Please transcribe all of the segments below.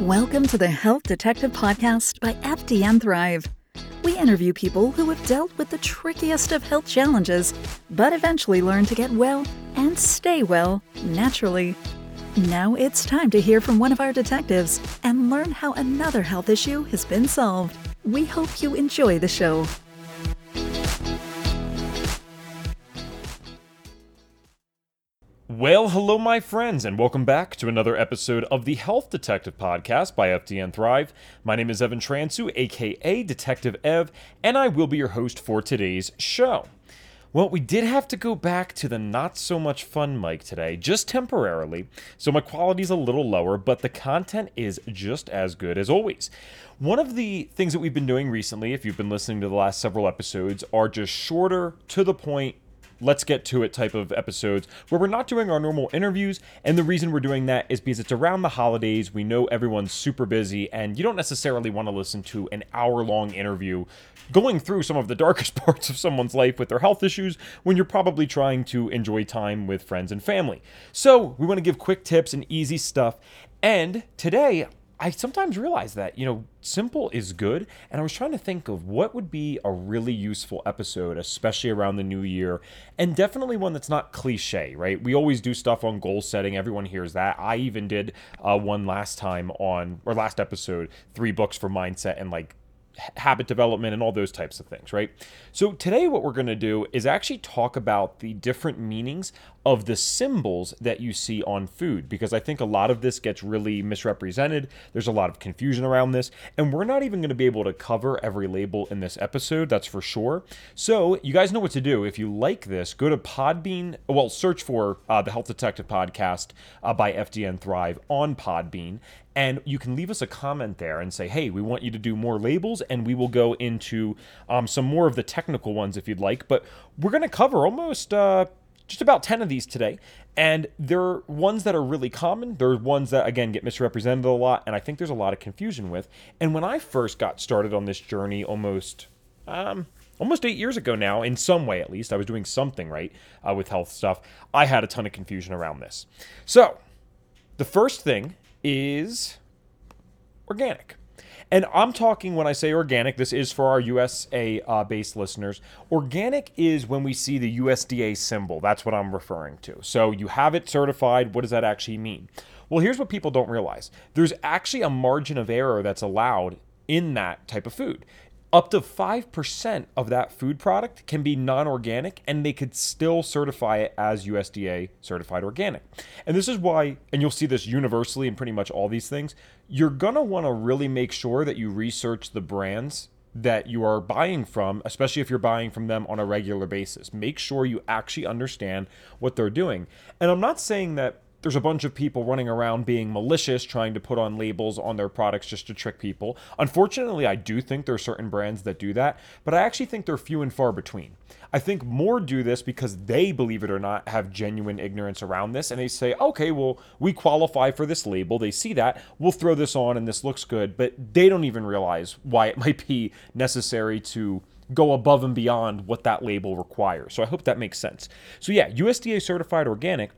Welcome to the Health Detective Podcast by FDN Thrive. We interview people who have dealt with the trickiest of health challenges, but eventually learn to get well and stay well naturally. Now it's time to hear from one of our detectives and learn how another health issue has been solved. We hope you enjoy the show. Well, hello, my friends, and welcome back to another episode of the Health Detective Podcast by FDN Thrive. My name is Evan Transue, aka Detective Ev, and I will be your host for today's show. Well, we did have to go back to the not so much fun mic today, just temporarily, so my quality's a little lower, but the content is just as good as always. One of the things that we've been doing recently, if you've been listening to the last several episodes, are just shorter, to the point, let's get to it type of episodes where we're not doing our normal interviews. And the reason we're doing that is because it's around the holidays. We know everyone's super busy, and you don't necessarily want to listen to an hour long interview going through some of the darkest parts of someone's life with their health issues when you're probably trying to enjoy time with friends and family. So, we want to give quick tips and easy stuff. And today, I sometimes realize that, you know, simple is good. And I was trying to think of what would be a really useful episode, especially around the new year, and definitely one that's not cliche, right? We always do stuff on goal setting. Everyone hears that. I even did uh, one last time on, or last episode, three books for mindset and like habit development and all those types of things, right? So today what we're going to do is actually talk about the different meanings of the symbols that you see on food because I think a lot of this gets really misrepresented. There's a lot of confusion around this, and we're not even going to be able to cover every label in this episode, that's for sure. So, you guys know what to do. If you like this, go to Podbean, well, search for uh, the Health Detective Podcast uh, by FDN Thrive on Podbean, and you can leave us a comment there and say, hey, we want you to do more labels, and we will go into um, some more of the technical ones if you'd like. But we're going to cover almost. Uh, just about 10 of these today. And there are ones that are really common. There are ones that, again, get misrepresented a lot. And I think there's a lot of confusion with. And when I first got started on this journey almost, um, almost eight years ago now, in some way at least, I was doing something right uh, with health stuff. I had a ton of confusion around this. So the first thing is organic. And I'm talking when I say organic, this is for our USA uh, based listeners. Organic is when we see the USDA symbol. That's what I'm referring to. So you have it certified. What does that actually mean? Well, here's what people don't realize there's actually a margin of error that's allowed in that type of food up to 5% of that food product can be non organic and they could still certify it as USDA certified organic. And this is why, and you'll see this universally in pretty much all these things, you're want to really make sure that you research the brands that you are buying from, especially if you're buying from them on a regular basis. Make sure you actually understand what they're doing. And I'm not saying that there's a bunch of people running around being malicious, trying to put on labels on their products just to trick people. Unfortunately, I do think there are certain brands that do that, but I actually think they're few and far between. I think more do this because they, believe it or not, have genuine ignorance around this and they say, okay, well, we qualify for this label. They see that, we'll throw this on and this looks good, but they don't even realize why it might be necessary to go above and beyond what that label requires. So I hope that makes sense. So yeah, USDA certified organic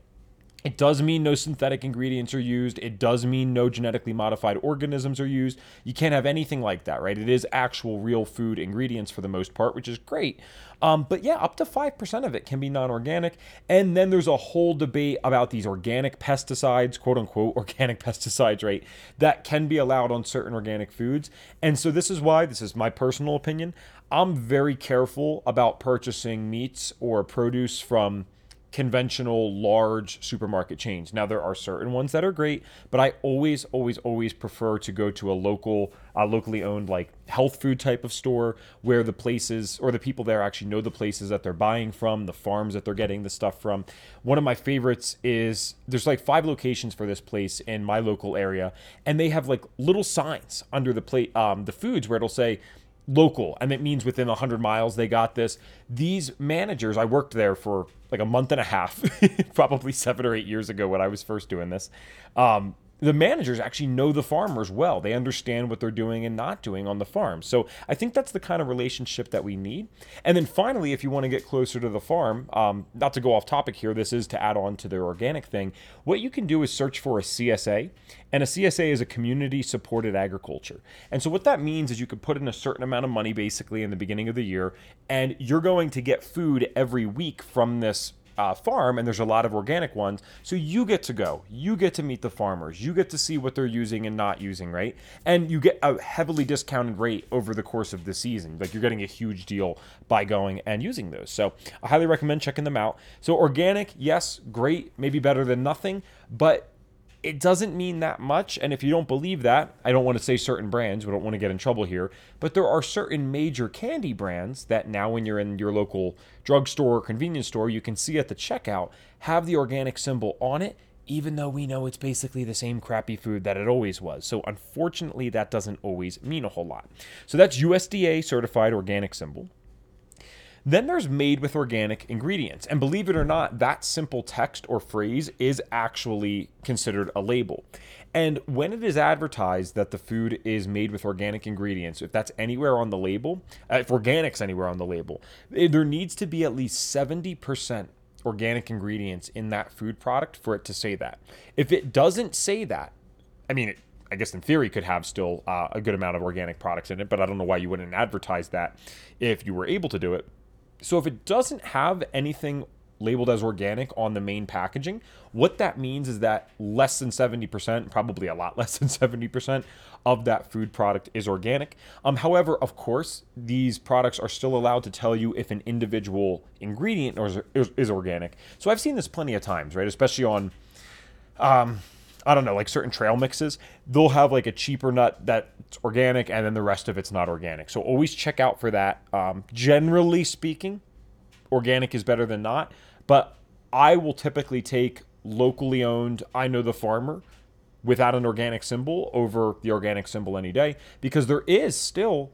it does mean no synthetic ingredients are used. It does mean no genetically modified organisms are used. You can't have anything like that, right? It is actual real food ingredients for the most part, which is great. Um, but yeah, up to 5% of it can be non organic. And then there's a whole debate about these organic pesticides, quote unquote, organic pesticides, right? That can be allowed on certain organic foods. And so this is why, this is my personal opinion, I'm very careful about purchasing meats or produce from conventional large supermarket chains. Now there are certain ones that are great, but I always, always, always prefer to go to a local, uh, locally owned like health food type of store where the places or the people there actually know the places that they're buying from, the farms that they're getting the stuff from. One of my favorites is there's like five locations for this place in my local area, and they have like little signs under the plate, um, the foods where it'll say local and it means within 100 miles they got this. These managers i worked there for like a month and a half probably seven or eight years ago when i was first doing this. Um, the managers actually know the farmers well. They understand what they're doing and not doing on the farm. So I think that's the kind of relationship that we need. And then finally, if you want to get closer to the farm, um, not to go off topic here, this is to add on to the organic thing. What you can do is search for a CSA, and a CSA is a community supported agriculture. And so what that means is you could put in a certain amount of money basically in the beginning of the year, and you're going to get food every week from this uh, farm, and there's a lot of organic ones. So you get to go, you get to meet the farmers, you get to see what they're using and not using, right? And you get a heavily discounted rate over the course of the season. Like you're getting a huge deal by going and using those. So I highly recommend checking them out. So organic, yes, great, maybe better than nothing, but it doesn't mean that much. And if you don't believe that, I don't want to say certain brands, we don't want to get in trouble here, but there are certain major candy brands that now, when you're in your local drugstore or convenience store, you can see at the checkout have the organic symbol on it, even though we know it's basically the same crappy food that it always was. So, unfortunately, that doesn't always mean a whole lot. So, that's USDA certified organic symbol. Then there's made with organic ingredients. And believe it or not, that simple text or phrase is actually considered a label. And when it is advertised that the food is made with organic ingredients, if that's anywhere on the label, uh, if organic's anywhere on the label, eh, there needs to be at least 70% organic ingredients in that food product for it to say that. If it doesn't say that, I mean, it, I guess in theory could have still uh, a good amount of organic products in it, but I don't know why you wouldn't advertise that if you were able to do it. So if it doesn't have anything labeled as organic on the main packaging, what that means is that less than 70%, probably a lot less than 70% of that food product is organic. Um, however, of course, these products are still allowed to tell you if an individual ingredient is, is, is organic. So I've seen this plenty of times, right? Especially on um, I don't know, like certain trail mixes, they'll have like a cheaper nut that's organic and then the rest of it's not organic. So always check out for that. Um, generally speaking, organic is better than not, but I will typically take locally owned, I know the farmer without an organic symbol over the organic symbol any day because there is still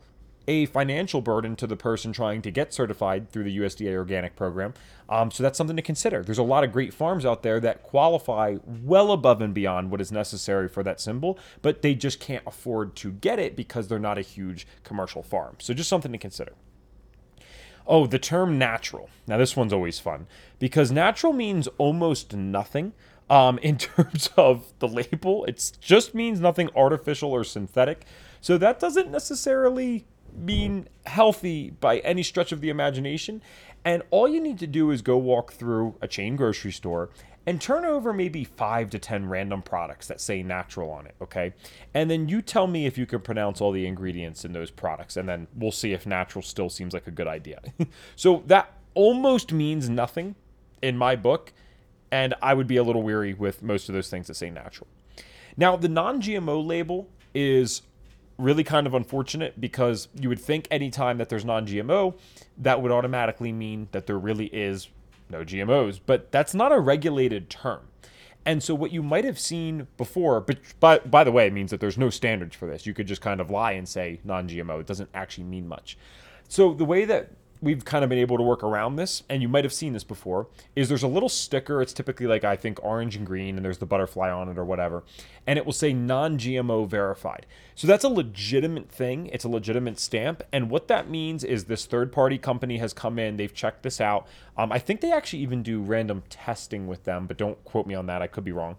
a financial burden to the person trying to get certified through the USDA organic program. Um, so that's something to consider. There's a lot of great farms out there that qualify well above and beyond what is necessary for that symbol, but they just can't afford to get it because they're not a huge commercial farm. So just something to consider. Oh, the term natural. Now, this one's always fun because natural means almost nothing. Um, in terms of the label, it just means nothing artificial or synthetic. So that doesn't necessarily being healthy by any stretch of the imagination. And all you need to do is go walk through a chain grocery store and turn over maybe five to 10 random products that say natural on it, okay? And then you tell me if you can pronounce all the ingredients in those products, and then we'll see if natural still seems like a good idea. so that almost means nothing in my book, and I would be a little weary with most of those things that say natural. Now, the non GMO label is really kind of unfortunate because you would think anytime that there's non GMO, that would automatically mean that there really is no GMOs. But that's not a regulated term. And so what you might have seen before, but by, by the way, it means that there's no standards for this. You could just kind of lie and say non GMO. It doesn't actually mean much. So the way that we've kind of been able to work around this, and you might have seen this before, is there's a little sticker. It's typically like I think orange and green, and there's the butterfly on it or whatever, and it will say non-GMO verified. So that's a legitimate thing. It's a legitimate stamp, and what that means is this third-party company has come in. They've checked this out. Um, I think they actually even do random testing with them, but don't quote me on that. I could be wrong.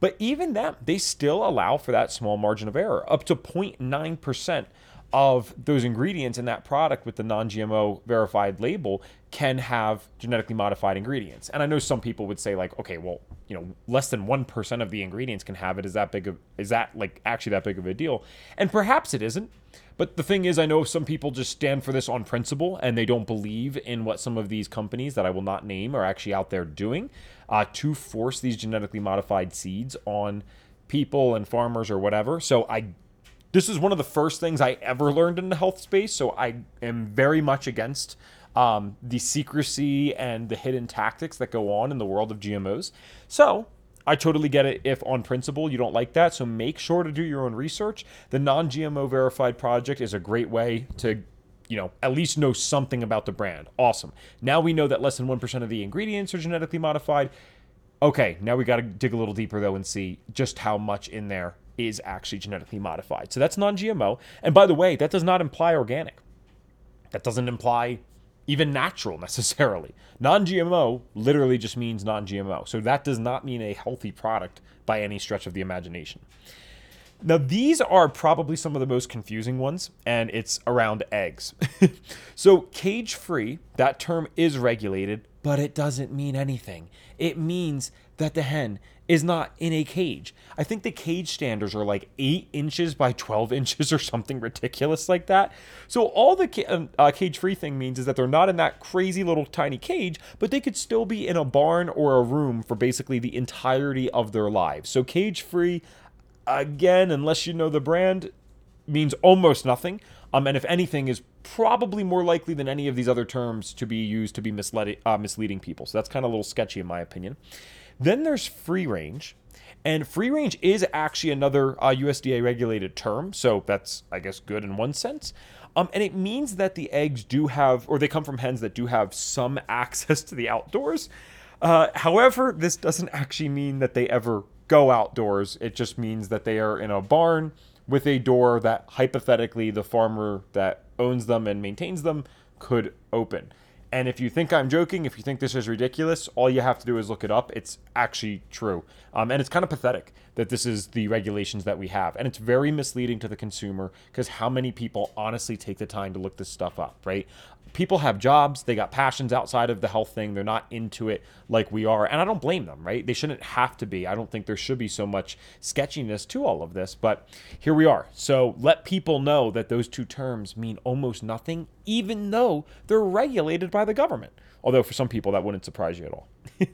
But even that, they still allow for that small margin of error, up to 0.9 percent of those ingredients in that product with the non-GMO verified label can have genetically modified ingredients. And I know some people would say like, okay, well, you know, less than 1% of the ingredients can have it. Is that big of is that like actually that big of a deal? And perhaps it isn't. But the thing is, I know some people just stand for this on principle and they don't believe in what some of these companies that I will not name are actually out there doing uh, to force these genetically modified seeds on people and farmers or whatever. So I this is one of the first things I ever learned in the health space, so I am very much against um, the secrecy and the hidden tactics that go on in the world of GMOs. So I totally get it if on principle you don't like that. So make sure to do your own research. The non GMO verified project is a great way to you know, at least know something about the brand. Awesome. Now we know that less than 1% of the ingredients are genetically modified Okay, now we got to dig a little deeper though and see just how much in there is actually genetically modified. So that's non GMO. And by the way, that does not imply organic, that doesn't imply even natural necessarily. Non GMO literally just means non GMO. So that does not mean a healthy product by any stretch of the imagination. Now, these are probably some of the most confusing ones, and it's around eggs. so, cage free, that term is regulated, but it doesn't mean anything. It means that the hen is not in a cage. I think the cage standards are like 8 inches by 12 inches or something ridiculous like that. So, all the um, uh, cage free thing means is that they're not in that crazy little tiny cage, but they could still be in a barn or a room for basically the entirety of their lives. So, cage free, again, unless you know the brand, means almost nothing. Um, and if anything, is probably more likely than any of these other terms to be used to be misled, uh, misleading people. So that's kind of a little sketchy in my opinion. Then there's free range. And free range is actually another uh, USDA regulated term. So that's, I guess, good in one sense. Um, and it means that the eggs do have, or they come from hens that do have some access to the outdoors. Uh, however, this doesn't actually mean that they ever go outdoors. It just means that they are in a barn with a door that hypothetically the farmer that owns them and maintains them could open. And if you think I'm joking, if you think this is ridiculous, all you have to do is look it up. It's actually true. Um, and it's kind of pathetic that this is the regulations that we have. And it's very misleading to the consumer because how many people honestly take the time to look this stuff up, right? People have jobs, they got passions outside of the health thing. They're not into it like we are. And I don't blame them, right? They shouldn't have to be. I don't think there should be so much sketchiness to all of this, but here we are. So let people know that those two terms mean almost nothing, even though they're regulated by the government. Although for some people that wouldn't surprise you at all.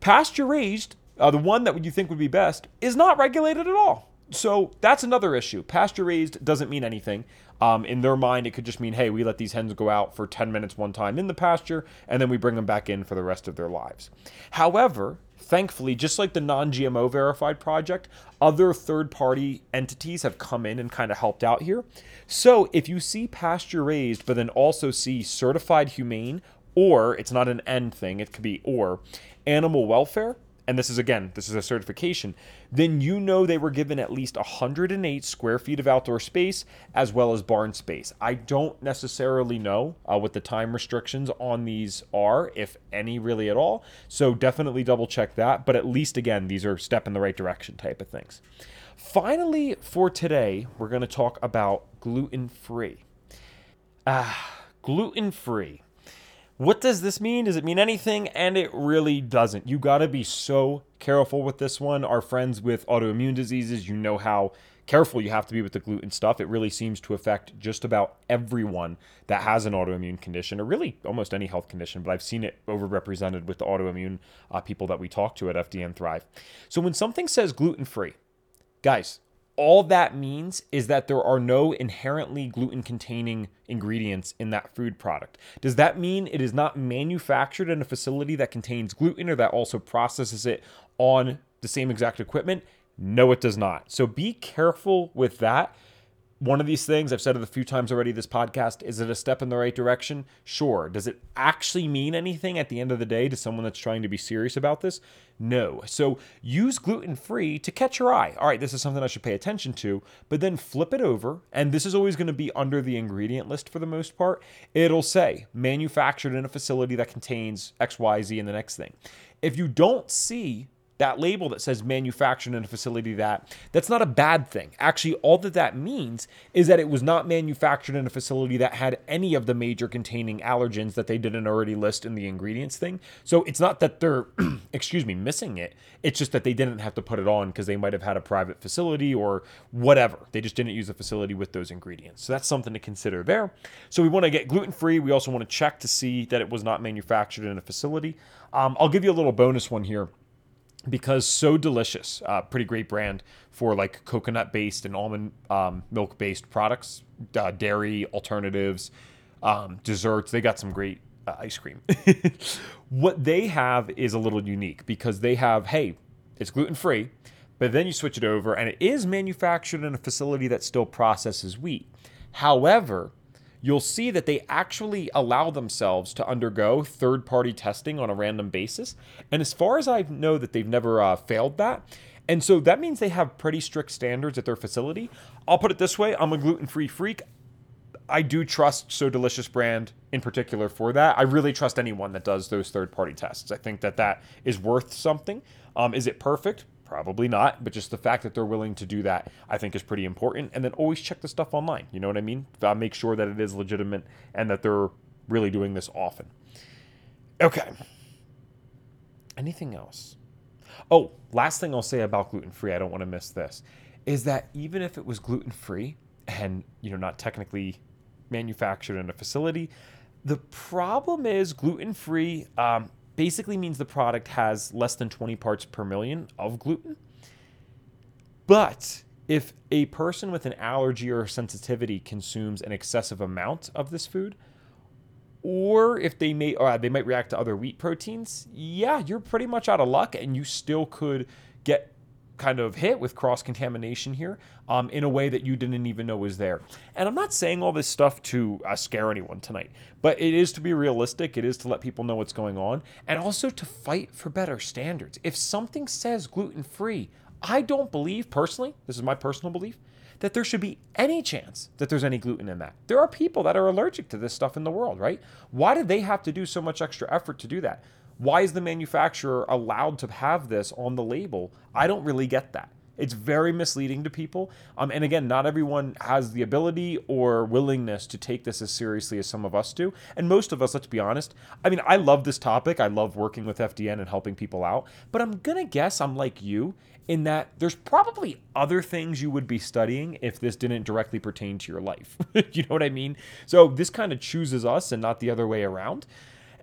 Pasture raised uh, the one that you think would be best is not regulated at all. So that's another issue. Pasture raised doesn't mean anything. Um, in their mind, it could just mean, hey, we let these hens go out for 10 minutes one time in the pasture, and then we bring them back in for the rest of their lives. However, thankfully, just like the non GMO verified project, other third party entities have come in and kind of helped out here. So if you see pasture raised, but then also see certified humane, or it's not an end thing, it could be or animal welfare, and this is again, this is a certification, then you know they were given at least 108 square feet of outdoor space as well as barn space. I don't necessarily know uh, what the time restrictions on these are, if any really at all. So definitely double check that. But at least again, these are step in the right direction type of things. Finally, for today, we're going to talk about gluten free. Ah, gluten free. What does this mean? Does it mean anything? And it really doesn't. You got to be so careful with this one. Our friends with autoimmune diseases, you know how careful you have to be with the gluten stuff. It really seems to affect just about everyone that has an autoimmune condition, or really almost any health condition, but I've seen it overrepresented with the autoimmune uh, people that we talk to at FDN Thrive. So when something says gluten free, guys, all that means is that there are no inherently gluten containing ingredients in that food product. Does that mean it is not manufactured in a facility that contains gluten or that also processes it on the same exact equipment? No, it does not. So be careful with that one of these things, I've said it a few times already this podcast, is it a step in the right direction? Sure. Does it actually mean anything at the end of the day to someone that's trying to be serious about this? No. So use gluten free to catch your eye. All right, this is something I should pay attention to, but then flip it over, and this is always going to be under the ingredient list for the most part. It'll say manufactured in a facility that contains XYZ and the next thing. If you don't see that label that says manufactured in a facility that that's not a bad thing. Actually, all that that means is that it was not manufactured in a facility that had any of the major containing allergens that they didn't already list in the ingredients thing. So it's not that they're excuse me, missing it. It's just that they didn't have to put it on because they might have had a private facility or whatever. They just didn't use a facility with those ingredients. So that's something to consider there. So we want to get gluten-free. We also want to check to see that it was not manufactured in a facility. Um, I'll give you a little bonus one here because So Delicious. Uh, pretty great brand for like coconut based and almond um, milk based products, uh, dairy alternatives, um, desserts. They got some great uh, ice cream. what they have is a little unique because they have, hey, it's gluten free, but then you switch it over and it is manufactured in a facility that still processes wheat. However, you'll see that they actually allow themselves to undergo third party testing on a random basis. And as far as I know, that they've never uh, failed that. And so that means they have pretty strict standards at their facility. I'll put it this way I'm a gluten free freak. I do trust So Delicious brand in particular for that. I really trust anyone that does those third party tests. I think that that is worth something. Um, is it perfect? Probably not, but just the fact that they're willing to do that, I think, is pretty important. And then always check the stuff online. You know what I mean? Uh, make sure that it is legitimate and that they're really doing this often. Okay. Anything else? Oh, last thing I'll say about gluten free, I don't want to miss this, is that even if it was gluten free and, you know, not technically manufactured in a facility, the problem is gluten free um, basically means the product has less than 20 parts per million of gluten. But if a person with an allergy or sensitivity consumes an excessive amount of this food, or if they may uh, they might react to other wheat proteins, yeah, you're pretty much out of luck, and you still could get kind of hit with cross contamination here um, in a way that you didn't even know was there. And I'm not saying all this stuff to uh, scare anyone tonight, but it is to be realistic. It is to let people know what's going on and also to fight for better standards. If something says gluten free, I don't believe personally, this is my personal belief, that there should be any chance that there's any gluten in that. There are people that are allergic to this stuff in the world, right? Why do they have to do so much extra effort to do that? Why is the manufacturer allowed to have this on the label? I don't really get that. It's very misleading to people. Um, and again, not everyone has the ability or willingness to take this as seriously as some of us do. And most of us, let's be honest, I mean, I love this topic. I love working with FDN and helping people out. But I'm going to guess I'm like you in that there's probably other things you would be studying if this didn't directly pertain to your life. you know what I mean? So this kind of chooses us and not the other way around.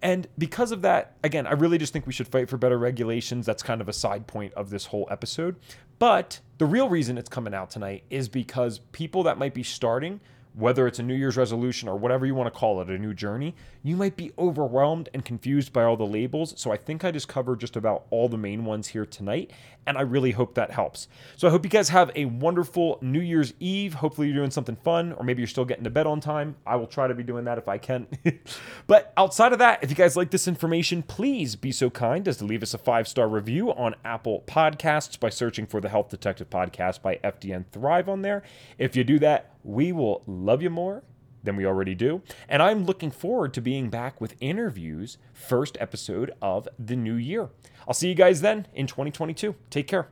And because of that, again, I really just think we should fight for better regulations. That's kind of a side point of this whole episode. But the real reason it's coming out tonight is because people that might be starting whether it's a New Year's resolution or whatever you want to call it, a new journey, you might be overwhelmed and confused by all the labels. So I think I just covered just about all the main ones here tonight, and I really hope that helps. So I hope you guys have a wonderful New Year's Eve. Hopefully you're doing something fun, or maybe you're still getting to bed on time. I will try to be doing that if I can. but outside of that, if you guys like this information, please be so kind as to leave us a five star review on Apple Podcasts by searching for the Health Detective Podcast by FDN Thrive on there. If you do that, we will love you more than we already do. And I'm looking forward to being back with interviews, first episode of the new year. I'll see you guys then in 2022. Take care.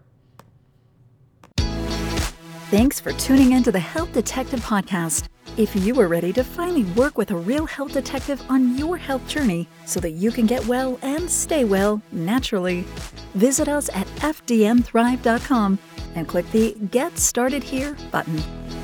Thanks for tuning in to the Health Detective Podcast. If you are ready to finally work with a real health detective on your health journey so that you can get well and stay well naturally, visit us at fdnthrive.com and click the Get Started Here button.